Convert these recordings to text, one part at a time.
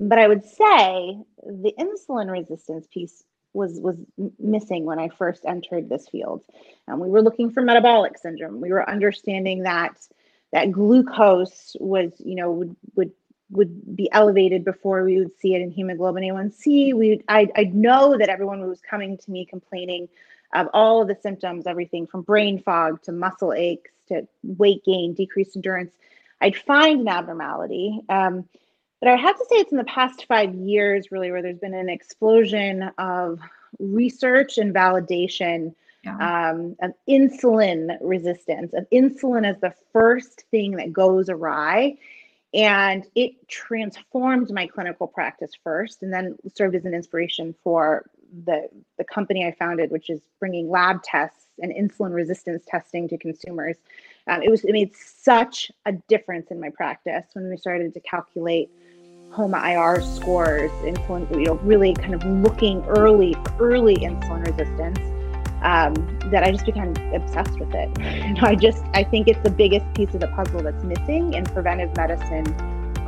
But I would say the insulin resistance piece was was missing when I first entered this field. And we were looking for metabolic syndrome. We were understanding that that glucose was, you know, would would would be elevated before we would see it in hemoglobin A1C. We I I know that everyone was coming to me complaining of all of the symptoms, everything from brain fog to muscle aches to weight gain, decreased endurance. I'd find an abnormality. Um, but I have to say it's in the past five years, really, where there's been an explosion of research and validation yeah. um, of insulin resistance, of insulin as the first thing that goes awry. And it transformed my clinical practice first and then served as an inspiration for the, the company I founded, which is bringing lab tests and insulin resistance testing to consumers. Um, it was it made such a difference in my practice when we started to calculate HOMA-IR scores, insulin, you know, really kind of looking early, early insulin resistance, um, that I just became obsessed with it. You know, I just, I think it's the biggest piece of the puzzle that's missing in preventive medicine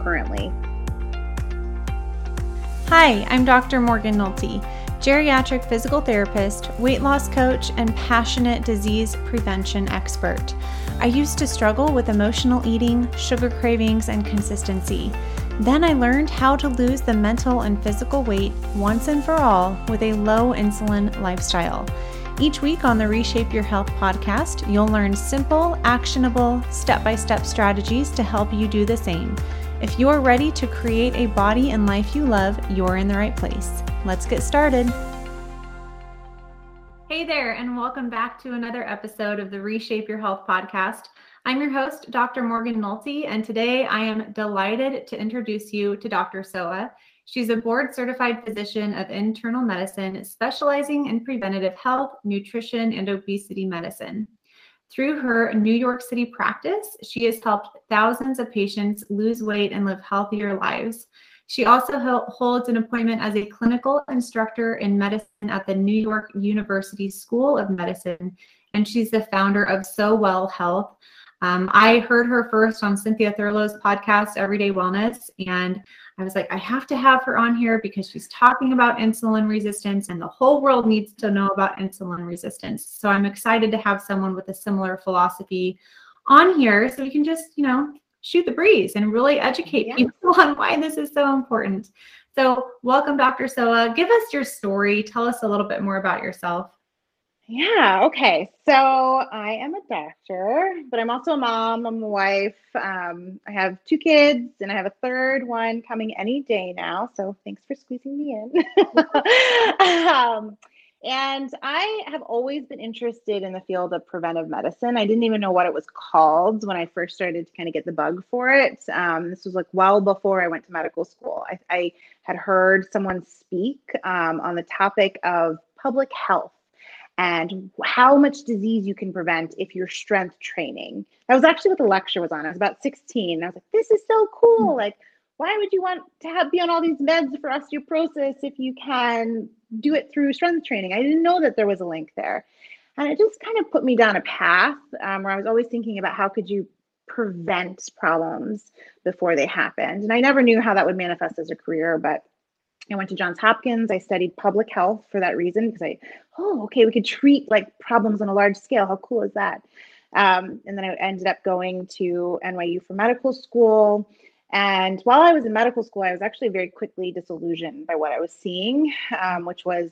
currently. Hi, I'm Dr. Morgan Nolte, geriatric physical therapist, weight loss coach, and passionate disease prevention expert. I used to struggle with emotional eating, sugar cravings, and consistency. Then I learned how to lose the mental and physical weight once and for all with a low insulin lifestyle. Each week on the Reshape Your Health podcast, you'll learn simple, actionable, step by step strategies to help you do the same. If you're ready to create a body and life you love, you're in the right place. Let's get started. Hey there, and welcome back to another episode of the Reshape Your Health podcast. I'm your host, Dr. Morgan Nolte, and today I am delighted to introduce you to Dr. Sowa. She's a board certified physician of internal medicine, specializing in preventative health, nutrition, and obesity medicine. Through her New York City practice, she has helped thousands of patients lose weight and live healthier lives. She also holds an appointment as a clinical instructor in medicine at the New York University School of Medicine, and she's the founder of So Well Health, um, I heard her first on Cynthia Thurlow's podcast, Everyday Wellness, and I was like, I have to have her on here because she's talking about insulin resistance, and the whole world needs to know about insulin resistance. So I'm excited to have someone with a similar philosophy on here so we can just, you know, shoot the breeze and really educate yeah. people on why this is so important. So, welcome, Dr. Sowa. Give us your story. Tell us a little bit more about yourself. Yeah. Okay. So I am a doctor, but I'm also a mom. I'm a wife. Um, I have two kids, and I have a third one coming any day now. So thanks for squeezing me in. um, and I have always been interested in the field of preventive medicine. I didn't even know what it was called when I first started to kind of get the bug for it. Um, this was like well before I went to medical school. I, I had heard someone speak um, on the topic of public health and how much disease you can prevent if you're strength training. That was actually what the lecture was on. I was about 16. I was like, this is so cool. Hmm. Like, why would you want to have be on all these meds for osteoporosis if you can do it through strength training? I didn't know that there was a link there. And it just kind of put me down a path um, where I was always thinking about how could you prevent problems before they happened. And I never knew how that would manifest as a career, but I went to Johns Hopkins. I studied public health for that reason because I, oh, okay, we could treat like problems on a large scale. How cool is that? Um, and then I ended up going to NYU for medical school. And while I was in medical school, I was actually very quickly disillusioned by what I was seeing, um, which was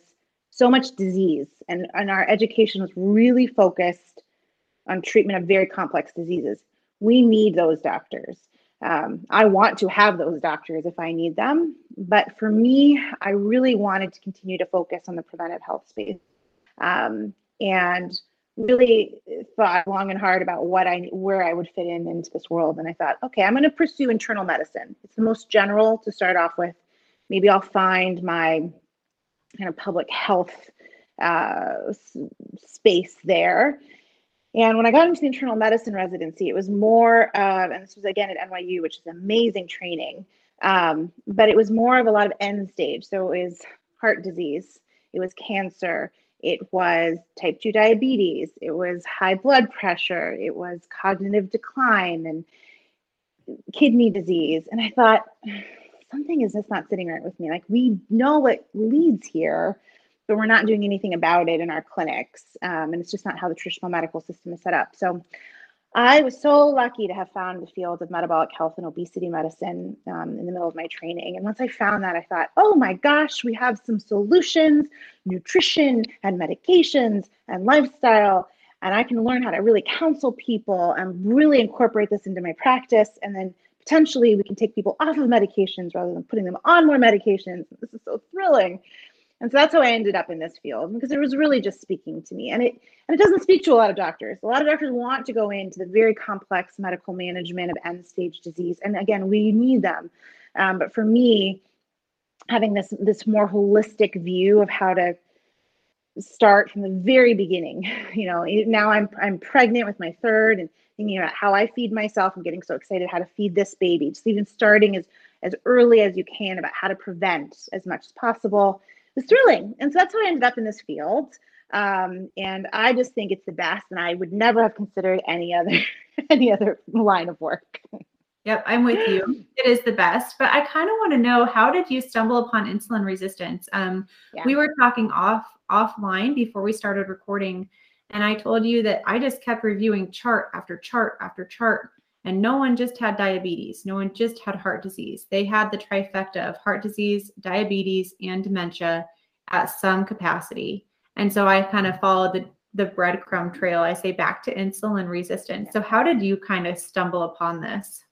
so much disease. And, and our education was really focused on treatment of very complex diseases. We need those doctors. Um, I want to have those doctors if I need them. But for me, I really wanted to continue to focus on the preventive health space um, and really thought long and hard about what I where I would fit in into this world. And I thought, okay, I'm going to pursue internal medicine. It's the most general to start off with. Maybe I'll find my kind of public health uh, space there. And when I got into the internal medicine residency, it was more, uh, and this was again at NYU, which is amazing training, um, but it was more of a lot of end stage. So it was heart disease, it was cancer, it was type 2 diabetes, it was high blood pressure, it was cognitive decline and kidney disease. And I thought, something is just not sitting right with me. Like we know what leads here, but we're not doing anything about it in our clinics. Um, and it's just not how the traditional medical system is set up. So I was so lucky to have found the field of metabolic health and obesity medicine um, in the middle of my training. And once I found that, I thought, oh my gosh, we have some solutions, nutrition and medications and lifestyle. And I can learn how to really counsel people and really incorporate this into my practice. And then potentially we can take people off of medications rather than putting them on more medications. This is so thrilling. And so that's how I ended up in this field because it was really just speaking to me. And it and it doesn't speak to a lot of doctors. A lot of doctors want to go into the very complex medical management of end stage disease. And again, we need them. Um, but for me, having this this more holistic view of how to start from the very beginning, you know, now I'm I'm pregnant with my third and thinking about how I feed myself. I'm getting so excited how to feed this baby. Just even starting as as early as you can about how to prevent as much as possible was thrilling. And so that's how I ended up in this field. Um, and I just think it's the best, and I would never have considered any other any other line of work. Yep, I'm with you. It is the best, but I kind of want to know how did you stumble upon insulin resistance? Um, yeah. We were talking off offline before we started recording, and I told you that I just kept reviewing chart after chart after chart and no one just had diabetes. No one just had heart disease. They had the trifecta of heart disease, diabetes, and dementia at some capacity. And so I kind of followed the, the breadcrumb trail, I say, back to insulin resistance. So, how did you kind of stumble upon this?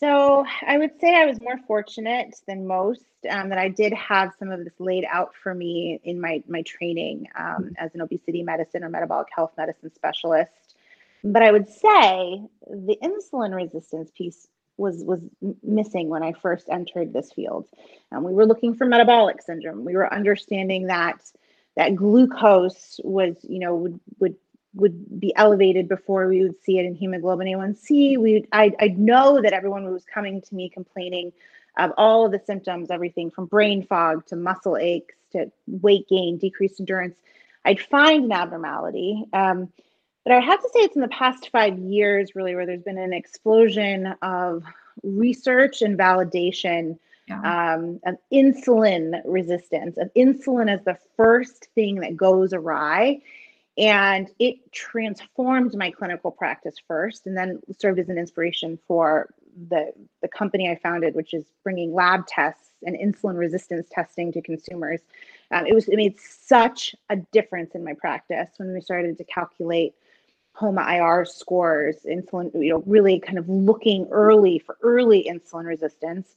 So, I would say I was more fortunate than most um, that I did have some of this laid out for me in my, my training um, as an obesity medicine or metabolic health medicine specialist. But I would say the insulin resistance piece was was missing when I first entered this field. And we were looking for metabolic syndrome. We were understanding that that glucose was, you know, would would would be elevated before we would see it in hemoglobin A1C. We I I know that everyone was coming to me complaining of all of the symptoms, everything from brain fog to muscle aches to weight gain, decreased endurance. I'd find an abnormality. Um, but I have to say, it's in the past five years, really, where there's been an explosion of research and validation yeah. um, of insulin resistance, of insulin as the first thing that goes awry. And it transformed my clinical practice first, and then served as an inspiration for the, the company I founded, which is bringing lab tests and insulin resistance testing to consumers. Um, it was it made such a difference in my practice when we started to calculate HOMA IR scores, insulin, you know, really kind of looking early for early insulin resistance,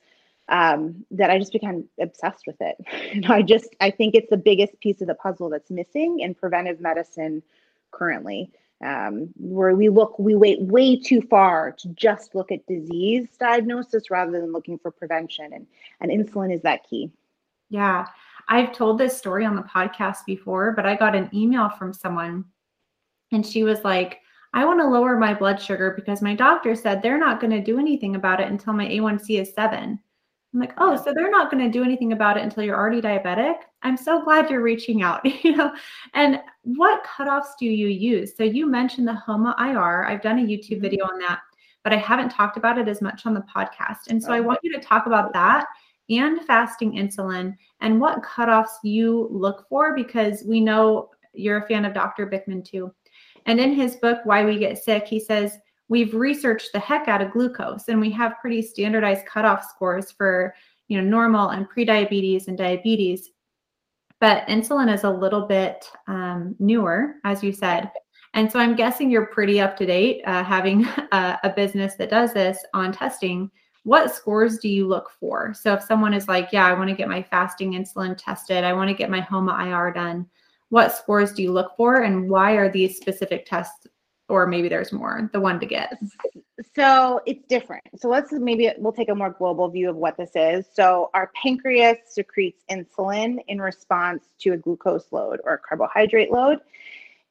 um, that I just became obsessed with it. And I just, I think it's the biggest piece of the puzzle that's missing in preventive medicine currently, um, where we look, we wait way too far to just look at disease diagnosis rather than looking for prevention. And, and insulin is that key. Yeah. I've told this story on the podcast before, but I got an email from someone and she was like, I want to lower my blood sugar because my doctor said they're not going to do anything about it until my A1C is seven. I'm like, oh, so they're not going to do anything about it until you're already diabetic. I'm so glad you're reaching out, you know. And what cutoffs do you use? So you mentioned the HOMA IR. I've done a YouTube mm-hmm. video on that, but I haven't talked about it as much on the podcast. And so I want you to talk about that and fasting insulin and what cutoffs you look for because we know you're a fan of Dr. Bikman too. And in his book, Why We Get Sick, he says, We've researched the heck out of glucose and we have pretty standardized cutoff scores for you know normal and prediabetes and diabetes. But insulin is a little bit um, newer, as you said. And so I'm guessing you're pretty up to date, uh, having a, a business that does this on testing what scores do you look for? So if someone is like, yeah, I want to get my fasting insulin tested, I want to get my HOMA IR done, what scores do you look for and why are these specific tests or maybe there's more the one to get? So it's different. So let's maybe we'll take a more global view of what this is. So our pancreas secretes insulin in response to a glucose load or a carbohydrate load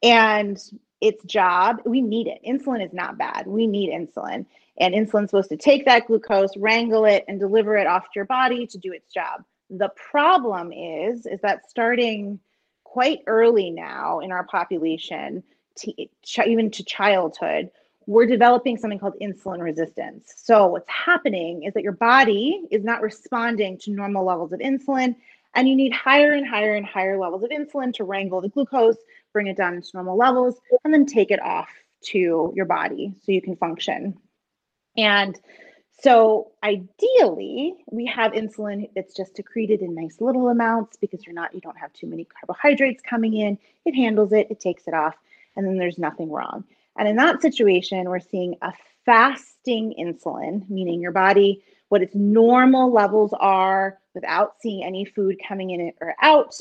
and its job we need it. Insulin is not bad. We need insulin and insulin's supposed to take that glucose wrangle it and deliver it off to your body to do its job. The problem is is that starting quite early now in our population, to, even to childhood, we're developing something called insulin resistance. So, what's happening is that your body is not responding to normal levels of insulin, and you need higher and higher and higher levels of insulin to wrangle the glucose, bring it down to normal levels, and then take it off to your body so you can function. And so ideally, we have insulin that's just secreted in nice little amounts because you're not you don't have too many carbohydrates coming in. It handles it, it takes it off, and then there's nothing wrong. And in that situation, we're seeing a fasting insulin, meaning your body what its normal levels are without seeing any food coming in or out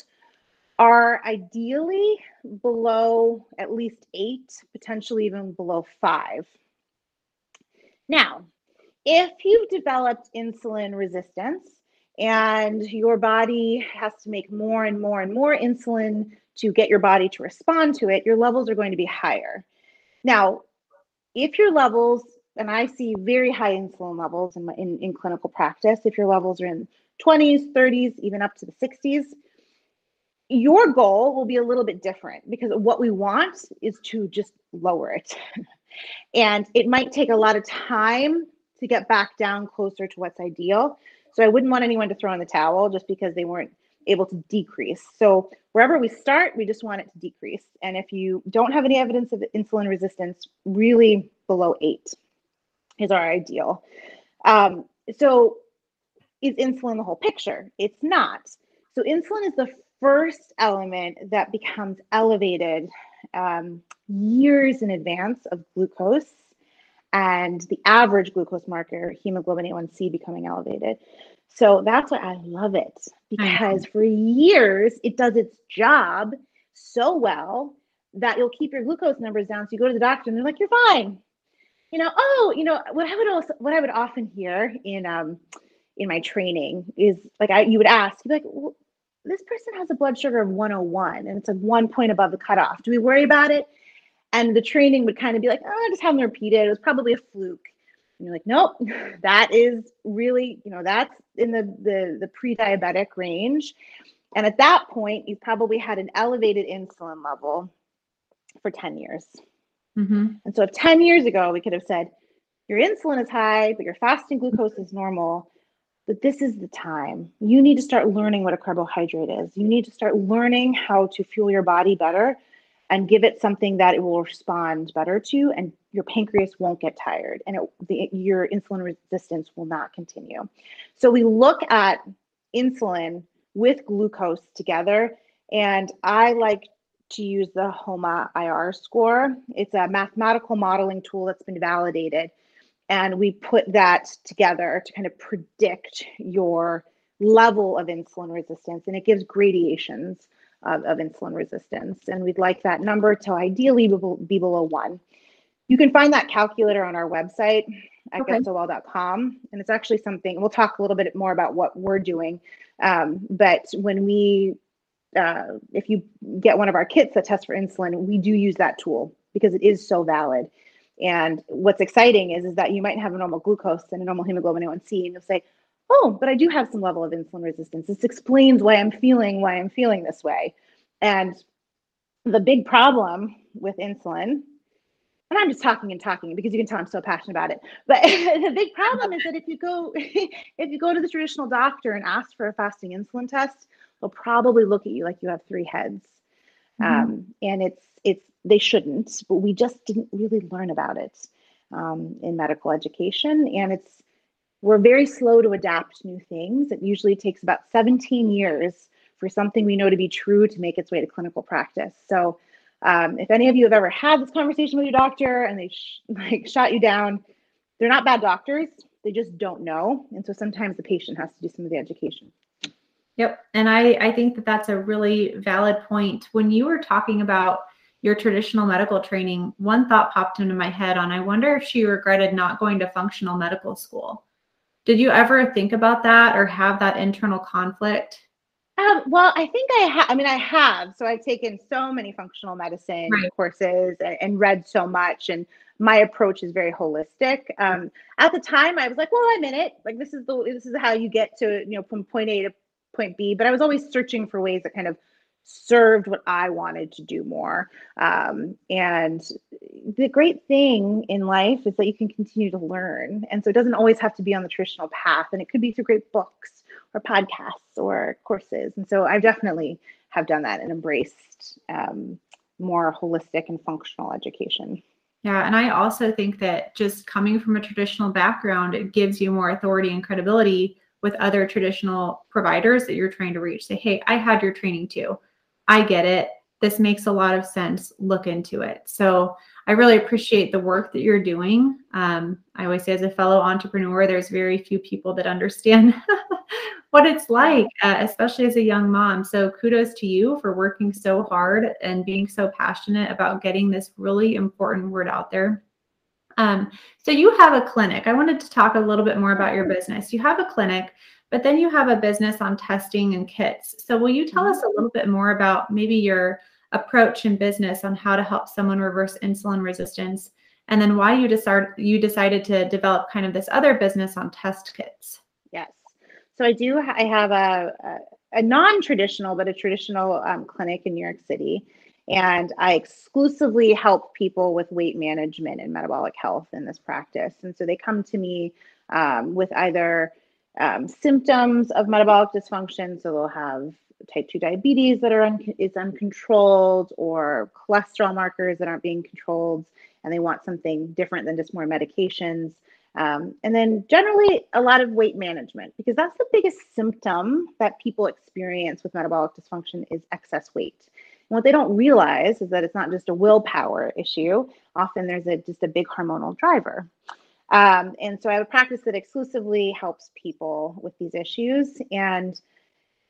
are ideally below at least 8, potentially even below 5. Now, if you've developed insulin resistance and your body has to make more and more and more insulin to get your body to respond to it, your levels are going to be higher. Now, if your levels, and I see very high insulin levels in, in, in clinical practice, if your levels are in 20s, 30s, even up to the 60s, your goal will be a little bit different because what we want is to just lower it. and it might take a lot of time to get back down closer to what's ideal. So I wouldn't want anyone to throw in the towel just because they weren't able to decrease. So wherever we start, we just want it to decrease. And if you don't have any evidence of insulin resistance, really below eight is our ideal. Um, so is insulin the whole picture? It's not. So insulin is the first element that becomes elevated um, years in advance of glucose and the average glucose marker, hemoglobin A1C, becoming elevated. So that's why I love it because for years it does its job so well that you'll keep your glucose numbers down. So you go to the doctor and they're like, "You're fine." You know, oh, you know what I would also what I would often hear in um in my training is like I you would ask, you'd be like, well, this person has a blood sugar of 101 and it's like one point above the cutoff. Do we worry about it? And the training would kind of be like, oh, just have them repeat it. It was probably a fluke. And you're like, nope, that is really, you know, that's in the the, the pre-diabetic range. And at that point, you probably had an elevated insulin level for 10 years. Mm-hmm. And so if 10 years ago we could have said, your insulin is high, but your fasting glucose is normal, but this is the time. You need to start learning what a carbohydrate is. You need to start learning how to fuel your body better and give it something that it will respond better to and your pancreas won't get tired and it, the, your insulin resistance will not continue. So we look at insulin with glucose together and i like to use the homa ir score. It's a mathematical modeling tool that's been validated and we put that together to kind of predict your level of insulin resistance and it gives gradations of, of insulin resistance. And we'd like that number to ideally be below one. You can find that calculator on our website at okay. getsowell.com. And it's actually something, we'll talk a little bit more about what we're doing. Um, but when we, uh, if you get one of our kits that test for insulin, we do use that tool because it is so valid. And what's exciting is, is that you might have a normal glucose and a normal hemoglobin A1C, and you'll say, oh, but I do have some level of insulin resistance. This explains why I'm feeling why I'm feeling this way. And the big problem with insulin, and I'm just talking and talking because you can tell I'm so passionate about it. But the big problem is that if you go if you go to the traditional doctor and ask for a fasting insulin test, they'll probably look at you like you have three heads. Mm-hmm. Um, and it's it's they shouldn't, but we just didn't really learn about it um, in medical education, and it's we're very slow to adapt new things. It usually takes about 17 years for something we know to be true to make its way to clinical practice. So, um, if any of you have ever had this conversation with your doctor and they sh- like shot you down, they're not bad doctors. They just don't know, and so sometimes the patient has to do some of the education. Yep, and I I think that that's a really valid point. When you were talking about your traditional medical training, one thought popped into my head on I wonder if she regretted not going to functional medical school did you ever think about that or have that internal conflict? Um, well, I think I have. I mean, I have. So I've taken so many functional medicine right. courses and, and, read so much, and my approach is very holistic. Um, at the time, I was like, "Well, I'm in it. Like this is the this is how you get to you know from point A to point B." But I was always searching for ways that kind of served what I wanted to do more. Um, and the great thing in life is that you can continue to learn. And so it doesn't always have to be on the traditional path, and it could be through great books or podcasts or courses. And so I definitely have done that and embraced um, more holistic and functional education. Yeah, and I also think that just coming from a traditional background, it gives you more authority and credibility with other traditional providers that you're trying to reach. Say, hey, I had your training too. I get it. This makes a lot of sense. Look into it. So I really appreciate the work that you're doing. Um, I always say, as a fellow entrepreneur, there's very few people that understand what it's like, uh, especially as a young mom. So kudos to you for working so hard and being so passionate about getting this really important word out there. Um, so you have a clinic. I wanted to talk a little bit more about your business. You have a clinic, but then you have a business on testing and kits. So will you tell us a little bit more about maybe your approach in business on how to help someone reverse insulin resistance? And then why you decided you decided to develop kind of this other business on test kits? Yes. So i do i have a, a, a non-traditional but a traditional um, clinic in new york city. And i exclusively help people with weight management and metabolic health in this practice. And so they come to me um, with either um, symptoms of metabolic dysfunction. So they'll have type 2 diabetes that are un- is uncontrolled or cholesterol markers that aren't being controlled and they want something different than just more medications. Um, and then generally a lot of weight management because that's the biggest symptom that people experience with metabolic dysfunction is excess weight. And what they don't realize is that it's not just a willpower issue. Often there's a just a big hormonal driver um, and so i have a practice that exclusively helps people with these issues and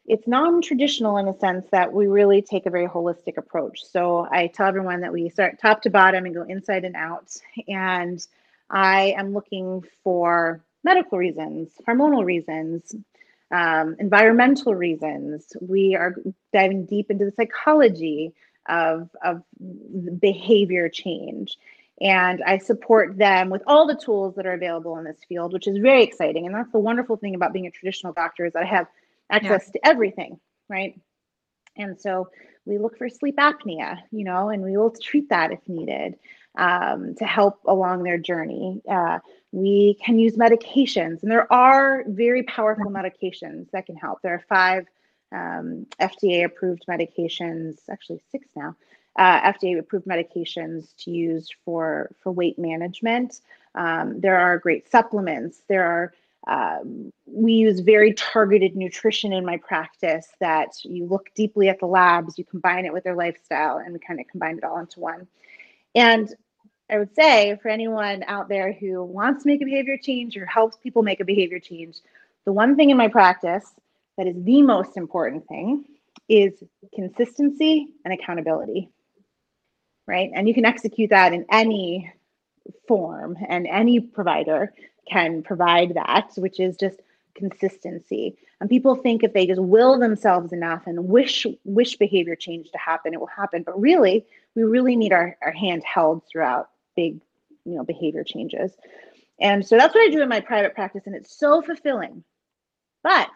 it's non-traditional in a sense that we really take a very holistic approach. So I tell everyone that we start top to bottom and go inside and out. And I am looking for medical reasons, hormonal reasons, um, environmental reasons. We are diving deep into the psychology of, of behavior change. And I support them with all the tools that are available in this field, which is very exciting. And that's the wonderful thing about being a traditional doctor is that I have access yeah. to everything, right? And so we look for sleep apnea, you know, and we will treat that if needed um, to help along their journey. Uh, we can use medications, and there are very powerful medications that can help. There are five um, FDA approved medications, actually six now, uh, FDA approved medications to use for, for weight management. Um, there are great supplements. There are um, we use very targeted nutrition in my practice that you look deeply at the labs, you combine it with their lifestyle, and we kind of combine it all into one. And I would say for anyone out there who wants to make a behavior change or helps people make a behavior change, the one thing in my practice that is the most important thing is consistency and accountability. Right. And you can execute that in any form and any provider can provide that, which is just consistency. And people think if they just will themselves enough and wish wish behavior change to happen, it will happen. But really, we really need our, our hand held throughout big, you know, behavior changes. And so that's what I do in my private practice, and it's so fulfilling. But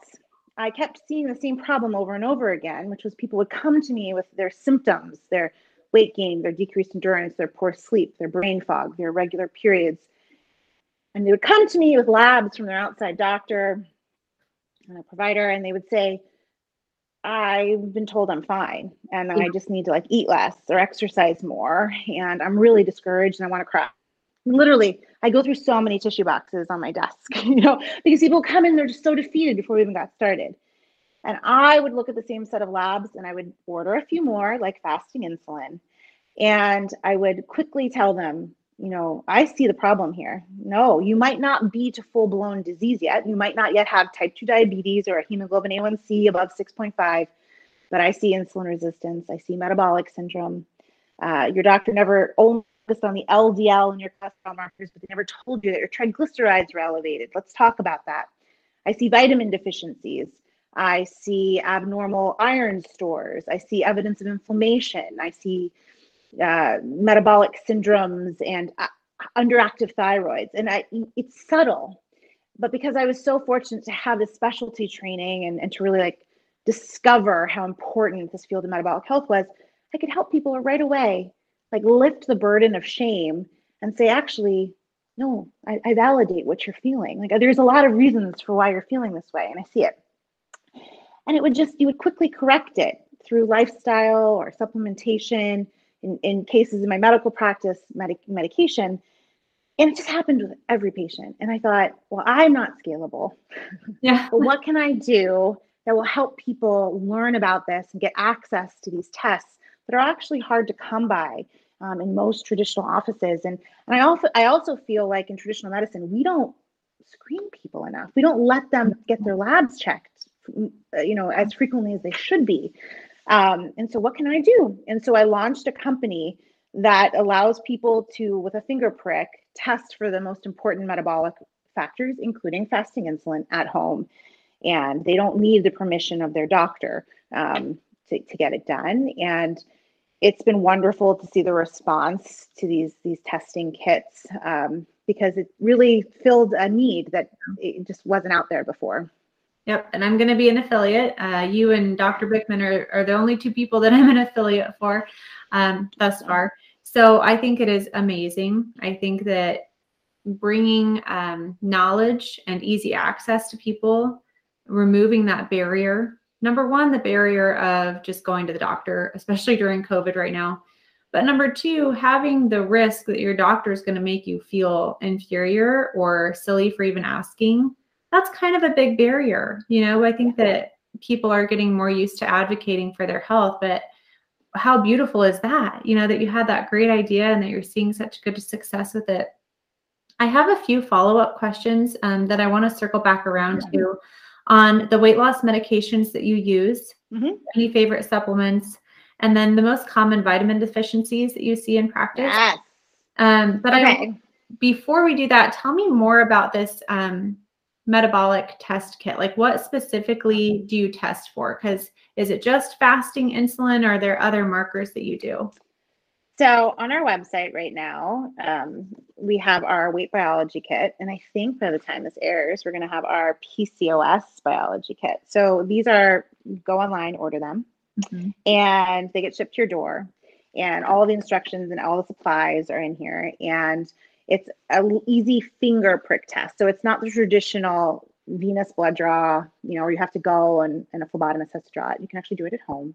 I kept seeing the same problem over and over again, which was people would come to me with their symptoms, their weight gain, their decreased endurance, their poor sleep, their brain fog, their irregular periods. And they would come to me with labs from their outside doctor and a provider and they would say i've been told i'm fine and i just need to like eat less or exercise more and i'm really discouraged and i want to cry. Literally i go through so many tissue boxes on my desk you know because people come in they're just so defeated before we even got started and i would look at the same set of labs and i would order a few more like fasting insulin and i would quickly tell them you know, I see the problem here. No, you might not be to full blown disease yet. You might not yet have type 2 diabetes or a hemoglobin A1C above 6.5, but I see insulin resistance. I see metabolic syndrome. Uh, your doctor never only focused on the LDL and your cholesterol markers, but they never told you that your triglycerides were elevated. Let's talk about that. I see vitamin deficiencies. I see abnormal iron stores. I see evidence of inflammation. I see uh, metabolic syndromes and uh, underactive thyroids. And I, it's subtle, but because I was so fortunate to have this specialty training and, and to really like discover how important this field of metabolic health was, I could help people right away, like lift the burden of shame and say, actually, no, I, I validate what you're feeling. Like there's a lot of reasons for why you're feeling this way, and I see it. And it would just, you would quickly correct it through lifestyle or supplementation. In, in cases in my medical practice, medic, medication. And it just happened with every patient. And I thought, well, I'm not scalable. Yeah. but what can I do that will help people learn about this and get access to these tests that are actually hard to come by um, in most traditional offices? And and I also I also feel like in traditional medicine we don't screen people enough. We don't let them get their labs checked, you know, as frequently as they should be. Um, and so, what can I do? And so, I launched a company that allows people to, with a finger prick, test for the most important metabolic factors, including fasting insulin at home. And they don't need the permission of their doctor um, to, to get it done. And it's been wonderful to see the response to these these testing kits um, because it really filled a need that it just wasn't out there before. Yep, and I'm going to be an affiliate. Uh, you and Dr. Bikman are, are the only two people that I'm an affiliate for um, thus far. So I think it is amazing. I think that bringing um, knowledge and easy access to people, removing that barrier. Number one, the barrier of just going to the doctor, especially during COVID right now. But number two, having the risk that your doctor is going to make you feel inferior or silly for even asking that's kind of a big barrier. You know, I think that people are getting more used to advocating for their health, but how beautiful is that? You know, that you had that great idea and that you're seeing such good success with it. I have a few follow up questions um, that I want to circle back around mm-hmm. to on the weight loss medications that you use, mm-hmm. any favorite supplements, and then the most common vitamin deficiencies that you see in practice. Yes. Um, but okay. I, before we do that, tell me more about this um, metabolic test kit? Like what specifically do you test for? Because is it just fasting insulin or are there other markers that you do? So on our website right now, um, we have our weight biology kit, and I think by the time this airs, we're going to have our PCOS biology kit. So these are go online, order them, mm-hmm. and they get shipped to your door. And all the instructions and all the supplies are in here. And it's an easy finger prick test. So it's not the traditional venous blood draw, you know, where you have to go and, and a phlebotomist has to draw it. You can actually do it at home.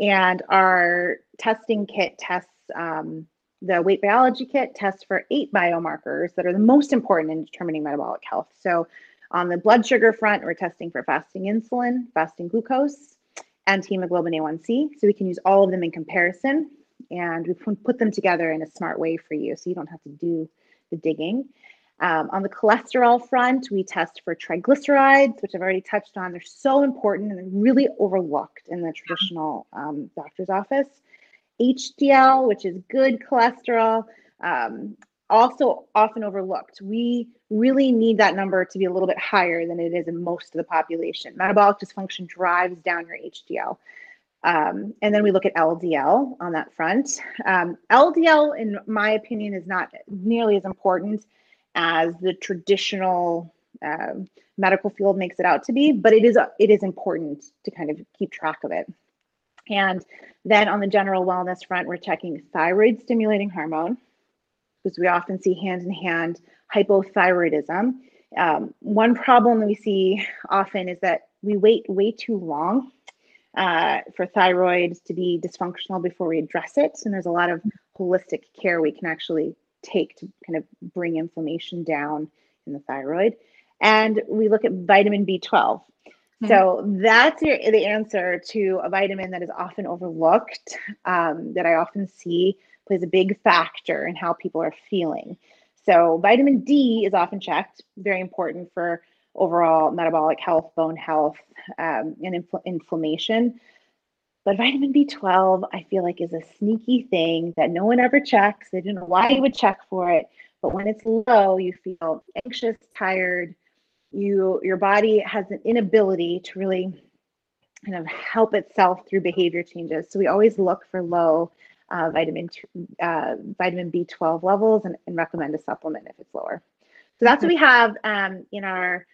And our testing kit tests um, the weight biology kit tests for eight biomarkers that are the most important in determining metabolic health. So on the blood sugar front, we're testing for fasting insulin, fasting glucose, and hemoglobin A1C. So we can use all of them in comparison and we put them together in a smart way for you so you don't have to do the digging. Um, on the cholesterol front, we test for triglycerides, which I've already touched on. They're so important and they're really overlooked in the traditional um, doctor's office. HDL, which is good cholesterol, um, also often overlooked. We really need that number to be a little bit higher than it is in most of the population. Metabolic dysfunction drives down your HDL. Um, and then we look at LDL on that front. Um, LDL, in my opinion, is not nearly as important as the traditional uh, medical field makes it out to be, but it is it is important to kind of keep track of it. And then on the general wellness front, we're checking thyroid stimulating hormone because we often see hand in hand hypothyroidism. Um, one problem that we see often is that we wait way too long uh, for thyroid to be dysfunctional before we address it. And there's a lot of holistic care we can actually take to kind of bring inflammation down in the thyroid. And we look at vitamin B12. Mm-hmm. So that's your, the answer to a vitamin that is often overlooked, um, that I often see plays a big factor in how people are feeling. So vitamin D is often checked, very important for overall metabolic health, bone health, um, and infl- inflammation. But vitamin B12, I feel like, is a sneaky thing that no one ever checks. They don't know why you would check for it. But when it's low, you feel anxious, tired. You, your body has an inability to really kind of help itself through behavior changes. So we always look for low uh, vitamin uh, vitamin B12 levels and, and, recommend a supplement if it's lower. So that's what we have um, in our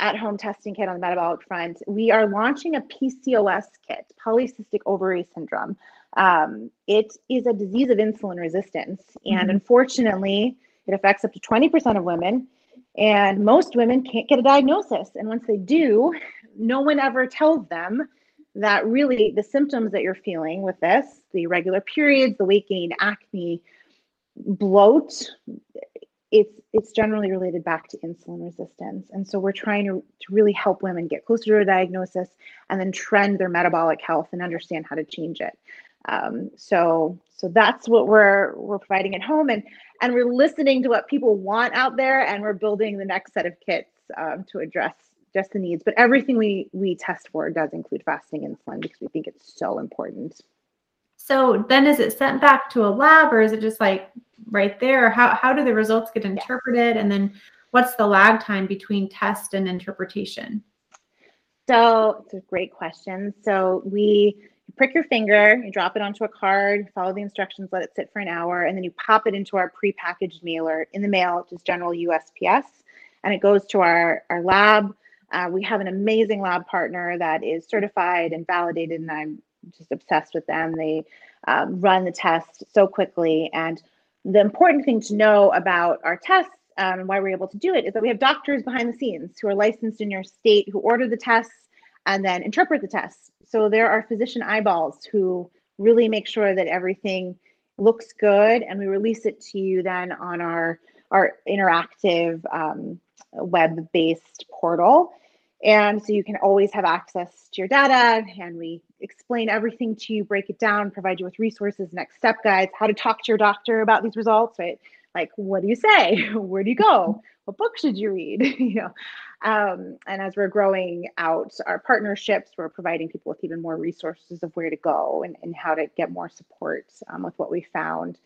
at home testing kit on the metabolic front. We are launching a PCOS kit, polycystic ovary syndrome. Um, it is a disease of insulin resistance, and mm-hmm. unfortunately, it affects up to 20% of women. And most women can't get a diagnosis. And once they do, no one ever tells them that really the symptoms that you're feeling with this the irregular periods, the weight gain, acne, bloat it's it's generally related back to insulin resistance. And so we're trying to, to really help women get closer to a diagnosis and then trend their metabolic health and understand how to change it. Um, so so that's what we're we're providing at home. And and we're listening to what people want out there and we're building the next set of kits um, to address just the needs. But everything we we test for does include fasting insulin because we think it's so important so then is it sent back to a lab or is it just like right there? How, how do the results get interpreted? And then what's the lag time between test and interpretation? So it's a great question. So we prick your finger, you drop it onto a card, follow the instructions, let it sit for an hour, and then you pop it into our prepackaged mailer in the mail, just general USPS, and it goes to our, our lab. Uh, we have an amazing lab partner that is certified and validated, and I'm just obsessed with them. They um, run the test so quickly. And the important thing to know about our tests um, and why we're able to do it is that we have doctors behind the scenes who are licensed in your state who order the tests and then interpret the tests. So there are physician eyeballs who really make sure that everything looks good and we release it to you then on our our interactive um, web-based portal and so you can always have access to your data and we explain everything to you, break it down, provide you with resources, next step guides, how to talk to your doctor about these results, right? Like, what do you say? Where do you go? What book should you read? you know, um, and as we're growing out our partnerships, we're providing people with even more resources of where to go and, and how to get more support um, with what we found.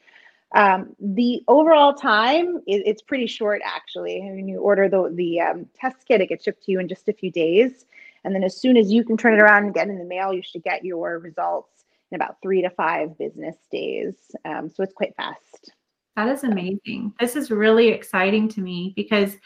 Um, the overall time it's pretty short actually. When you order the the um, test kit, it gets shipped to you in just a few days, and then as soon as you can turn it around and get in the mail, you should get your results in about three to five business days. Um, so it's quite fast. That is amazing. This is really exciting to me because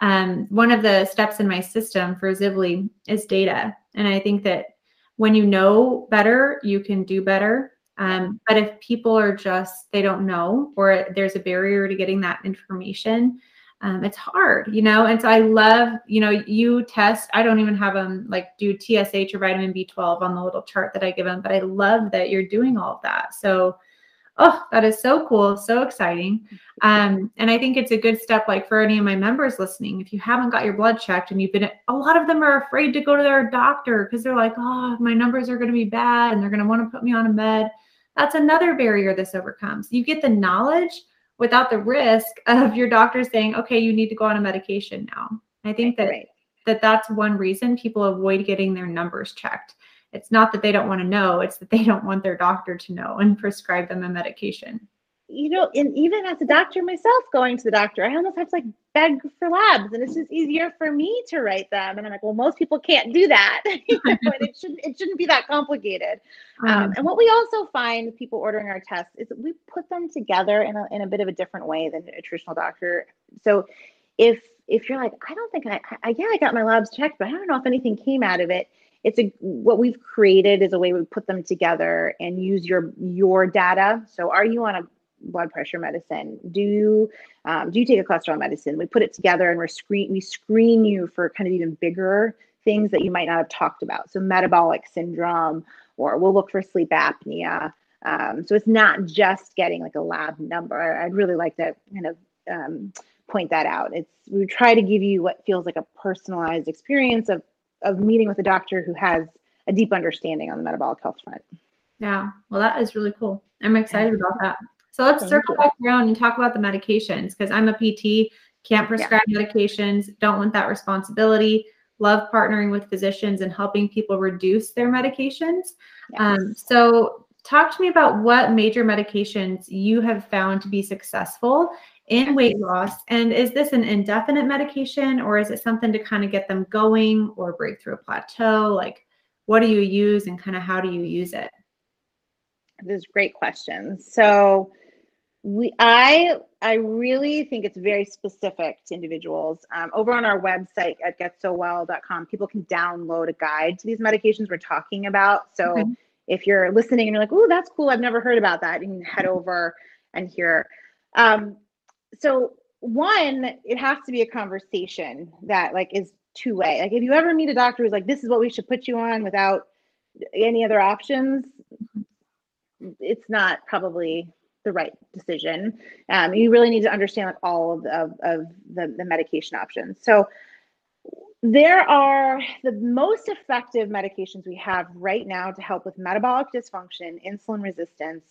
um, one of the steps in my system for Zivly is data, and I think that when you know better, you can do better um, but if people are just, they don't know, or there's a barrier to getting that information, um, it's hard, you know? And so I love, you know, you test, I don't even have them like do TSH or vitamin B12 on the little chart that I give them, but I love that you're doing all of that. So, oh, that is so cool, so exciting. Um, and I think it's a good step, like for any of my members listening, if you haven't got your blood checked and you've been, a lot of them are afraid to go to their doctor because they're like, oh, my numbers are going to be bad and they're going to want to put me on a med. That's another barrier this overcomes. You get the knowledge without the risk of your doctor saying, okay, you need to go on a medication now. I think that, right. that that's one reason people avoid getting their numbers checked. It's not that they don't want to know, it's that they don't want their doctor to know and prescribe them a medication you know, and even as a doctor myself, going to the doctor, I almost have to like beg for labs, and it's just easier for me to write them. And I'm like, well, most people can't do that, you know, and it shouldn't it shouldn't be that complicated. Um, mm-hmm. and what we also find with people ordering our tests is we put them together in a in a bit of a different way than a traditional doctor. So if if you're like, I don't think I, I yeah, I got my labs checked, but I don't know if anything came out of it it's a what we've created is a way we put them together and use your your data so are you on a blood pressure medicine? Do you um, do you take a cholesterol medicine? We put it together and we screen we screen you for kind of even bigger things that you might not have talked about. So metabolic syndrome, or we'll look for sleep apnea. Um, so it's not just getting like a lab number. I'd really like to kind of um, point that out. It's we try to give you what feels like a personalized experience of of meeting with a doctor who has a deep understanding on the metabolic health front. Yeah, well, that is really cool. I'm excited about that. So let's Thank circle you. back around and talk about the medications because I'm a PT, can't prescribe yeah. medications, don't want that responsibility. Love partnering with physicians and helping people reduce their medications. Yes. Um, so, talk to me about what major medications you have found to be successful in weight loss. And is this an indefinite medication or is it something to kind of get them going or break through a plateau? Like, what do you use and kind of how do you use it? This Those great questions. So, we i i really think it's very specific to individuals. Um, over on our website at getsowell.com people can download a guide to these medications we're talking about. So okay. if you're listening and you're like oh that's cool. I've never heard about that you can head over and hear. Um, so one it has to be a conversation that like is two way like if you ever meet a doctor who's like this is what we should put you on without any other options it's not probably the right decision. Um, you really need to understand like all of, of, of the, the medication options. So there are the most effective medications we have right now to help with metabolic dysfunction, insulin resistance,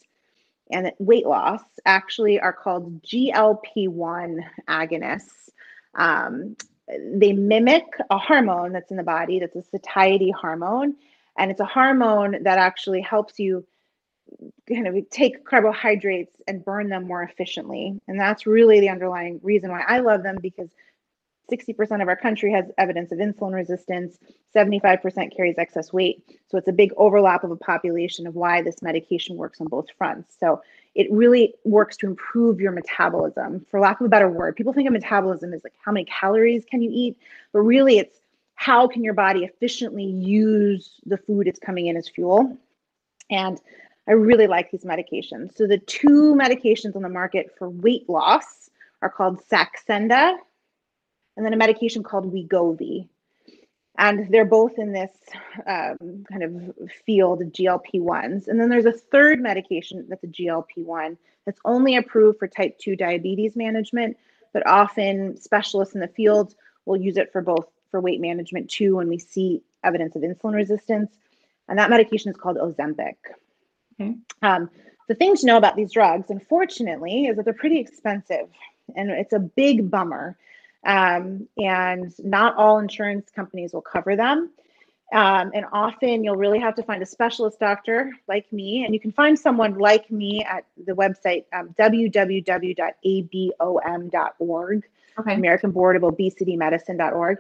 and weight loss actually are called GLP-1 agonists. Um, they mimic a hormone that's in the body that's a satiety hormone and it's a hormone that actually helps you kind of we take carbohydrates and burn them more efficiently. And that's really the underlying reason why I love them because 60% of our country has evidence of insulin resistance, 75% carries excess weight. So it's a big overlap of a population of why this medication works on both fronts. So it really works to improve your metabolism. For lack of a better word, people think of metabolism as like how many calories can you eat, but really it's how can your body efficiently use the food it's coming in as fuel. And I really like these medications. So the two medications on the market for weight loss are called Saxenda and then a medication called Wegovy. And they're both in this um, kind of field of GLP-1s. And then there's a third medication that's a GLP-1 that's only approved for type 2 diabetes management, but often specialists in the field will use it for both for weight management too when we see evidence of insulin resistance. And that medication is called Ozempic. Okay. Um, the thing to know about these drugs, unfortunately, is that they're pretty expensive and it's a big bummer. Um, and not all insurance companies will cover them. Um, and often you'll really have to find a specialist doctor like me, and you can find someone like me at the website um, www.abom.org, okay. American Board of Obesity Medicine.org,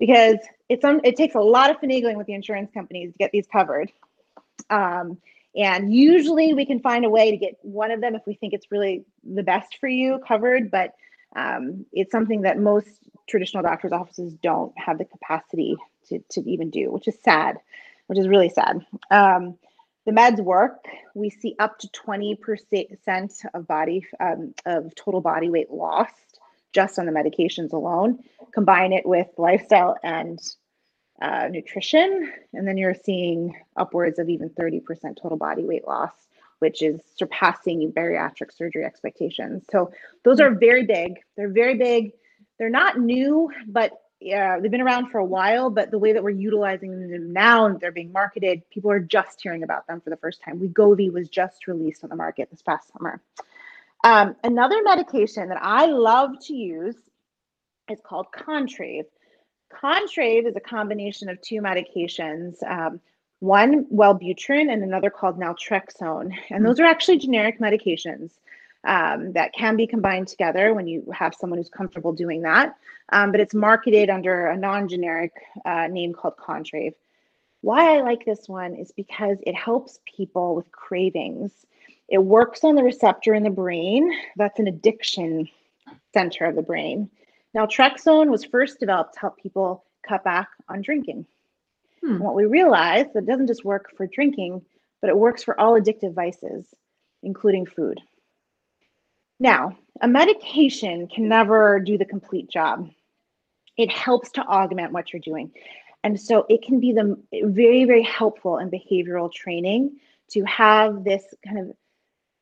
because it's um, it takes a lot of finagling with the insurance companies to get these covered. Um, and usually we can find a way to get one of them if we think it's really the best for you covered, but um, it's something that most traditional doctors' offices don't have the capacity to, to even do, which is sad, which is really sad. Um, the meds work. We see up to 20% of body um, of total body weight lost just on the medications alone. Combine it with lifestyle and uh, nutrition, and then you're seeing upwards of even 30% total body weight loss, which is surpassing bariatric surgery expectations. So those are very big. They're very big. They're not new, but uh, they've been around for a while. But the way that we're utilizing them now, and they're being marketed. People are just hearing about them for the first time. Wegovy was just released on the market this past summer. Um, another medication that I love to use is called Contrave. Contrave is a combination of two medications, um, one Wellbutrin and another called naltrexone. And those are actually generic medications um, that can be combined together when you have someone who's comfortable doing that. Um, but it's marketed under a non-generic uh, name called Contrave. Why I like this one is because it helps people with cravings. It works on the receptor in the brain. That's an addiction center of the brain. Naltrexone was first developed to help people cut back on drinking. Hmm. And what we realized that it doesn't just work for drinking, but it works for all addictive vices, including food. Now, a medication can never do the complete job. It helps to augment what you're doing. And so it can be the very, very helpful in behavioral training to have this kind of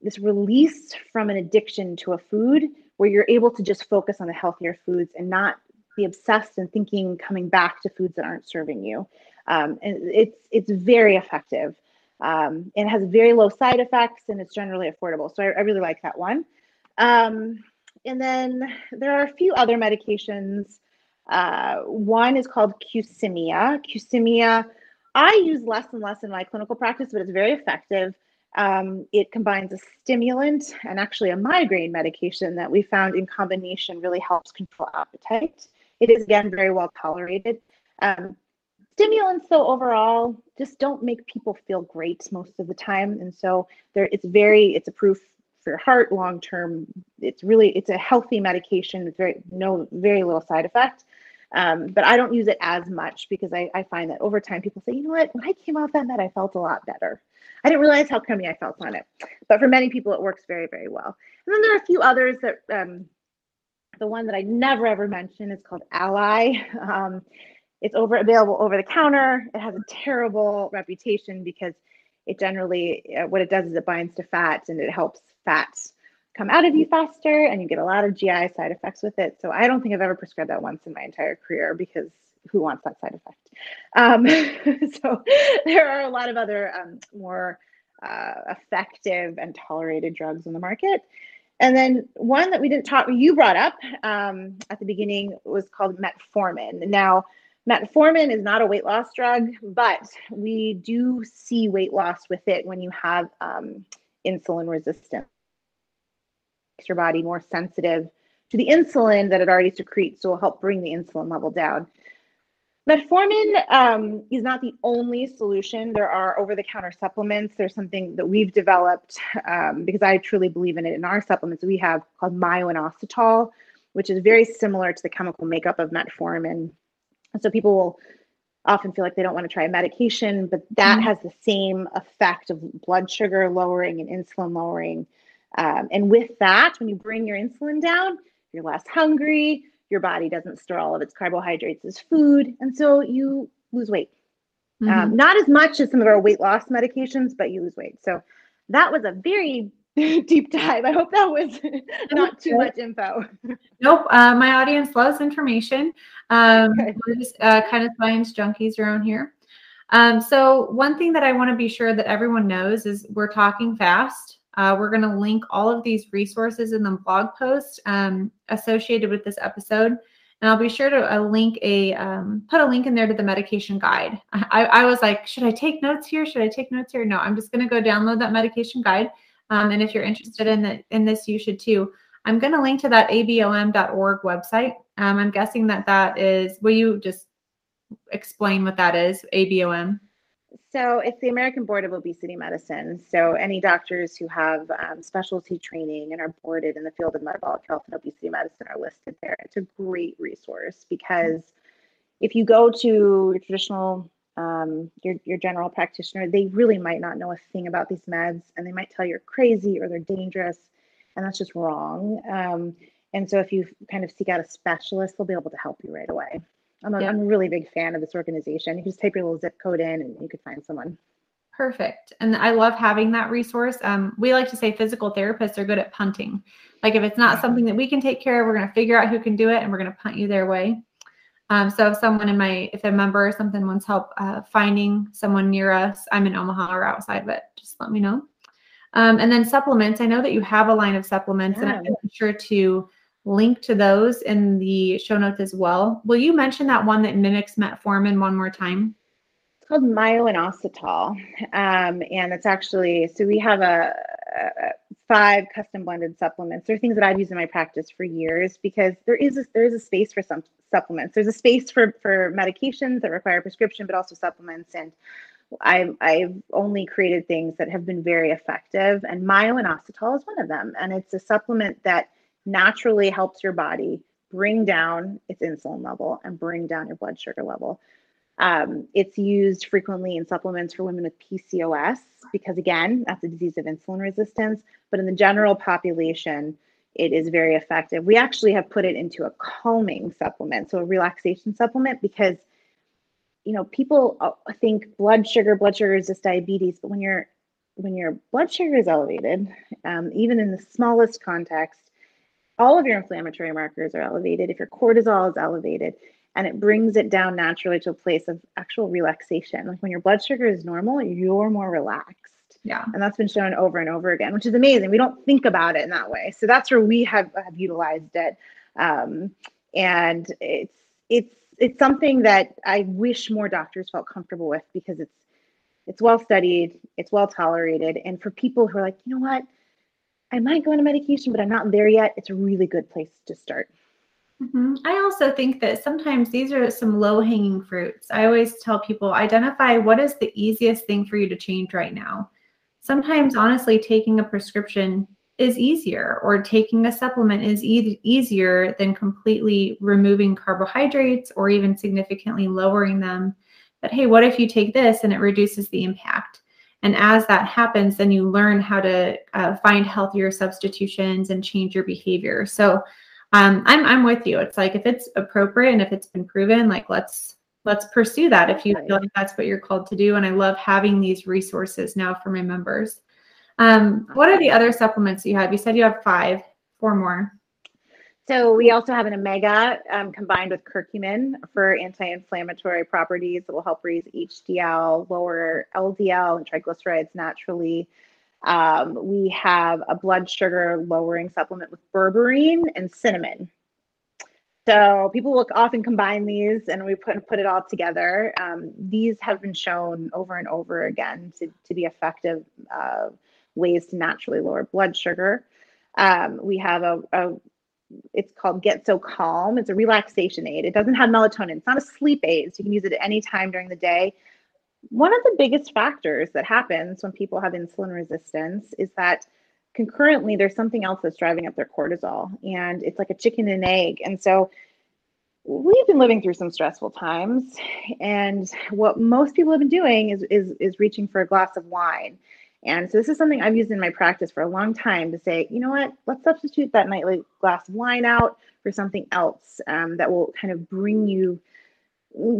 this release from an addiction to a food where you're able to just focus on the healthier foods and not be obsessed and thinking coming back to foods that aren't serving you. Um, and it's it's very effective. Um, it has very low side effects and it's generally affordable. So I, I really like that one. Um, and then there are a few other medications. Uh, one is called Qsymia. Qsymia, I use less and less in my clinical practice, but it's very effective. Um, it combines a stimulant and actually a migraine medication that we found in combination really helps control appetite. It is again very well tolerated. Um, stimulants, though, overall just don't make people feel great most of the time, and so there it's very it's approved for your heart long term. It's really it's a healthy medication. It's very no very little side effect. Um, but I don't use it as much because I, I find that over time people say, you know what, when I came off that med, I felt a lot better. I didn't realize how crummy I felt on it. But for many people, it works very, very well. And then there are a few others that um, the one that I never ever mention is called Alli. Um, it's over available over the counter. It has a terrible reputation because it generally uh, what it does is it binds to fat and it helps fat come out of you faster and you get a lot of GI side effects with it. So I don't think I've ever prescribed that once in my entire career because who wants that side effect? Um, so there are a lot of other um, more uh, effective and tolerated drugs on the market. And then one that we didn't talk, you brought up um, at the beginning was called metformin. Now, metformin is not a weight loss drug, but we do see weight loss with it when you have um, insulin resistance makes your body more sensitive to the insulin that it already secretes, so it will help bring the insulin level down. Metformin um, is not the only solution. There are over the counter supplements. There's something that we've developed um, because I truly believe in it. In our supplements, we have called myo-inositol, which is very similar to the chemical makeup of metformin. And so people will often feel like they don't want to try a medication, but that mm-hmm. has the same effect of blood sugar lowering and insulin lowering. Um, and with that, when you bring your insulin down, you're less hungry, your body doesn't store all of its carbohydrates as food, and so you lose weight. Um, mm-hmm. Um, not as much as some of our weight loss medications, but you lose weight. So that was a very deep dive. I hope that was not too much info. Nope. Uh, my audience loves information. Um, okay. We're just uh, kind of science junkies around here. Um, so one thing that I want to be sure that everyone knows is we're talking fast. Uh, we're going to link all of these resources in the blog post um, associated with this episode. And I'll be sure to uh, link a um, put a link in there to the medication guide. I, I, was like, should I take notes here? Should I take notes here? No, I'm just going to go download that medication guide. Um, and if you're interested in the, in this, you should too. I'm going to link to that abom.org website. Um, I'm guessing that that is. Will you just explain what that is? ABOM. So it's the American Board of Obesity Medicine. So any doctors who have um, specialty training and are boarded in the field of metabolic health and obesity medicine are listed there. It's a great resource because if you go to your traditional um, your your general practitioner, they really might not know a thing about these meds, and they might tell you you're crazy or they're dangerous, and that's just wrong. Um, and so if you kind of seek out a specialist, they'll be able to help you right away. I'm a, yeah. I'm a really big fan of this organization. You just type your little zip code in and you could find someone. Perfect. And I love having that resource. Um, we like to say physical therapists are good at punting. Like if it's not something that we can take care of, we're going to figure out who can do it and we're going to punt you their way. Um, so if someone in my, if a member or something wants help uh, finding someone near us, I'm in Omaha or outside, but just let me know. Um, and then supplements. I know that you have a line of supplements, yeah. and I'm sure to link to those in the show notes as well. Will you mention that one that mimics metformin one more time? It's called myo-inositol. Um, and it's actually, so we have a, a, five custom blended supplements. They're things that I've used in my practice for years because there is a, there is a space for some supplements. There's a space for, for medications that require prescription, but also supplements. And I've, I've only created things that have been very effective. And myo-inositol is one of them. And it's a supplement that naturally helps your body bring down its insulin level and bring down your blood sugar level. Um, it's used frequently in supplements for women with PCOS because, again, that's a disease of insulin resistance. But in the general population, it is very effective. We actually have put it into a calming supplement, so a relaxation supplement, because you know people uh, think blood sugar, blood sugar is just diabetes, but when your when your blood sugar is elevated, um, even in the smallest context, all of your inflammatory markers are elevated, if your cortisol is elevated, and it brings it down naturally to a place of actual relaxation. Like when your blood sugar is normal, you're more relaxed. Yeah. And that's been shown over and over again, which is amazing. We don't think about it in that way. So that's where we have, have utilized it. Um, and it's it's it's something that I wish more doctors felt comfortable with because it's it's well studied, it's well tolerated, and for people who are like, you know what, I might go on a medication, but I'm not there yet, it's a really good place to start. Mm-hmm. I also think that sometimes these are some low hanging fruits. I always tell people identify what is the easiest thing for you to change right now. Sometimes, honestly, taking a prescription is easier or taking a supplement is e- easier than completely removing carbohydrates or even significantly lowering them but hey what if you take this and it reduces the impact and as that happens then you learn how to uh, find healthier substitutions and change your behavior. So um, I'm, I'm with you. It's like if it's appropriate and if it's been proven like let's let's pursue that if you feel like that's what you're called to do. And i love having these resources now for my members. Um, what are the other supplements you have? You said you have five, four more. So we also have an omega um, combined with curcumin for anti-inflammatory properties that will help raise HDL, lower LDL and triglycerides naturally. Um, we have a blood sugar lowering supplement with berberine and cinnamon. So people will often combine these, and we put put it all together. Um, these have been shown over and over again to, to be effective uh, ways to naturally lower blood sugar. Um, we have a, a, it's called Get So Calm. It's a relaxation aid. It doesn't have melatonin. It's not a sleep aid. So you can use it at any time during the day. One of the biggest factors that happens when people have insulin resistance is that concurrently there's something else that's driving up their cortisol and it's like a chicken and egg. And so we've been living through some stressful times and what most people have been doing is is is reaching for a glass of wine and so this is something I've used in my practice for a long time to say, you know what, let's substitute that nightly glass of wine out for something else um, that will kind of bring you,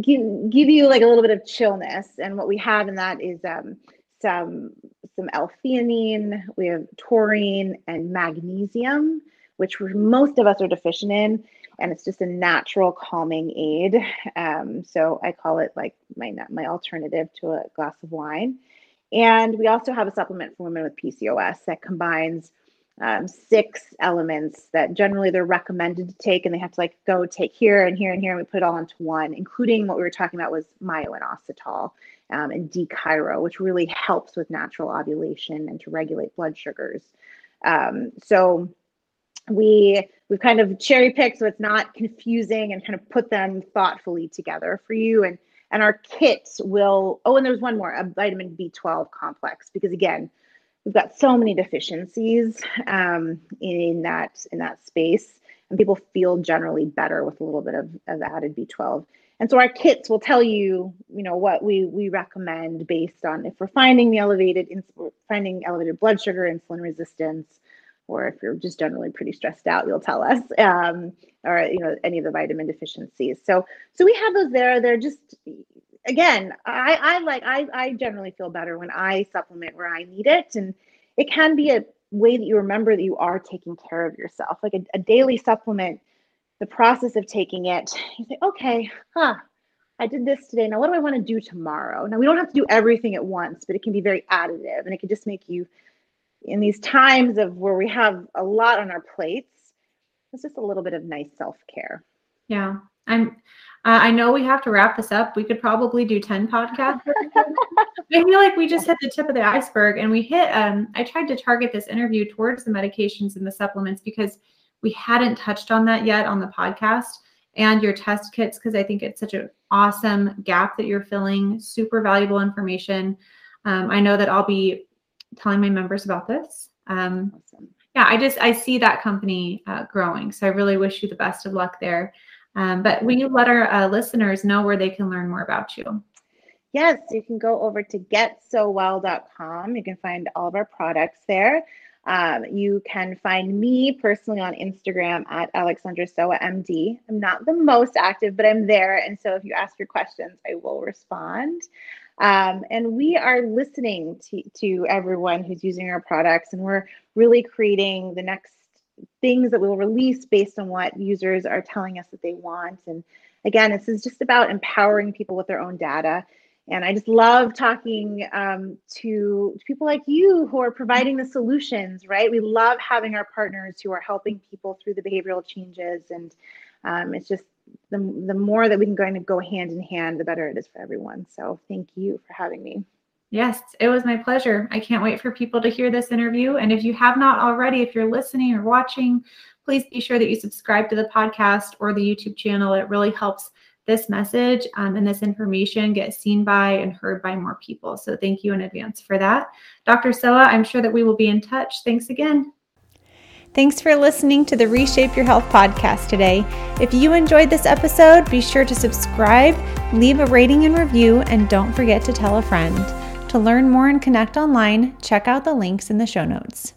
give, give you like a little bit of chillness. And what we have in that is um, some some L-theanine, we have taurine and magnesium, which most of us are deficient in. And it's just a natural calming aid. Um, so I call it like my my alternative to a glass of wine. And we also have a supplement for women with PCOS that combines um, six elements that generally they're recommended to take, and they have to like go take here and here and here, and we put it all into one, including what we were talking about was myo-inositol um, and D-chiro, which really helps with natural ovulation and to regulate blood sugars. Um, so we we've kind of cherry picked so it's not confusing and kind of put them thoughtfully together for you and and our kits will oh and there's one more a vitamin b12 complex because again we've got so many deficiencies um, in that in that space and people feel generally better with a little bit of, of added b12 and so our kits will tell you you know what we we recommend based on if we're finding the elevated finding elevated blood sugar insulin resistance or if you're just generally pretty stressed out, you'll tell us, um, or you know any of the vitamin deficiencies. So so we have those there. They're just again, I I like I I generally feel better when I supplement where I need it, and it can be a way that you remember that you are taking care of yourself, like a, a daily supplement. The process of taking it, you say, okay, huh, I did this today. Now, what do I want to do tomorrow? Now, we don't have to do everything at once, but it can be very additive and it can just make you in these times of where we have a lot on our plates, it's just a little bit of nice self care. Yeah, I'm. Uh, I know we have to wrap this up. We could probably do ten podcasts. I feel like we just hit the tip of the iceberg, and we hit. Um, I tried to target this interview towards the medications and the supplements because we hadn't touched on that yet on the podcast and your test kits because I think it's such an awesome gap that you're filling. Super valuable information. Um, I know that I'll be telling my members about this. Um, awesome. Yeah, I just I see that company uh, growing, so I really wish you the best of luck there. Um, but will you let our uh, listeners know where they can learn more about you? Yes, you can go over to getsowell.com. You can find all of our products there. Um, you can find me personally on Instagram at Alexandra Sowa MD. I'm not the most active, but I'm there. And so if you ask your questions, I will respond. Um, and we are listening to, to everyone who's using our products, and we're really creating the next things that we'll release based on what users are telling us that they want. And again, this is just about empowering people with their own data. And I just love talking um, to, to people like you who are providing the solutions, right? We love having our partners who are helping people through the behavioral changes. And um, it's just the, the more that we can kind of go hand in hand, the better it is for everyone. So thank you for having me. Yes, it was my pleasure. I can't wait for people to hear this interview. And if you have not already, if you're listening or watching, please be sure that you subscribe to the podcast or the YouTube channel. It really helps this message um, and this information get seen by and heard by more people. So thank you in advance for that. Dr. Sowa, I'm sure that we will be in touch. Thanks again. Thanks for listening to the Reshape Your Health podcast today. If you enjoyed this episode, be sure to subscribe, leave a rating and review, and don't forget to tell a friend. To learn more and connect online, check out the links in the show notes.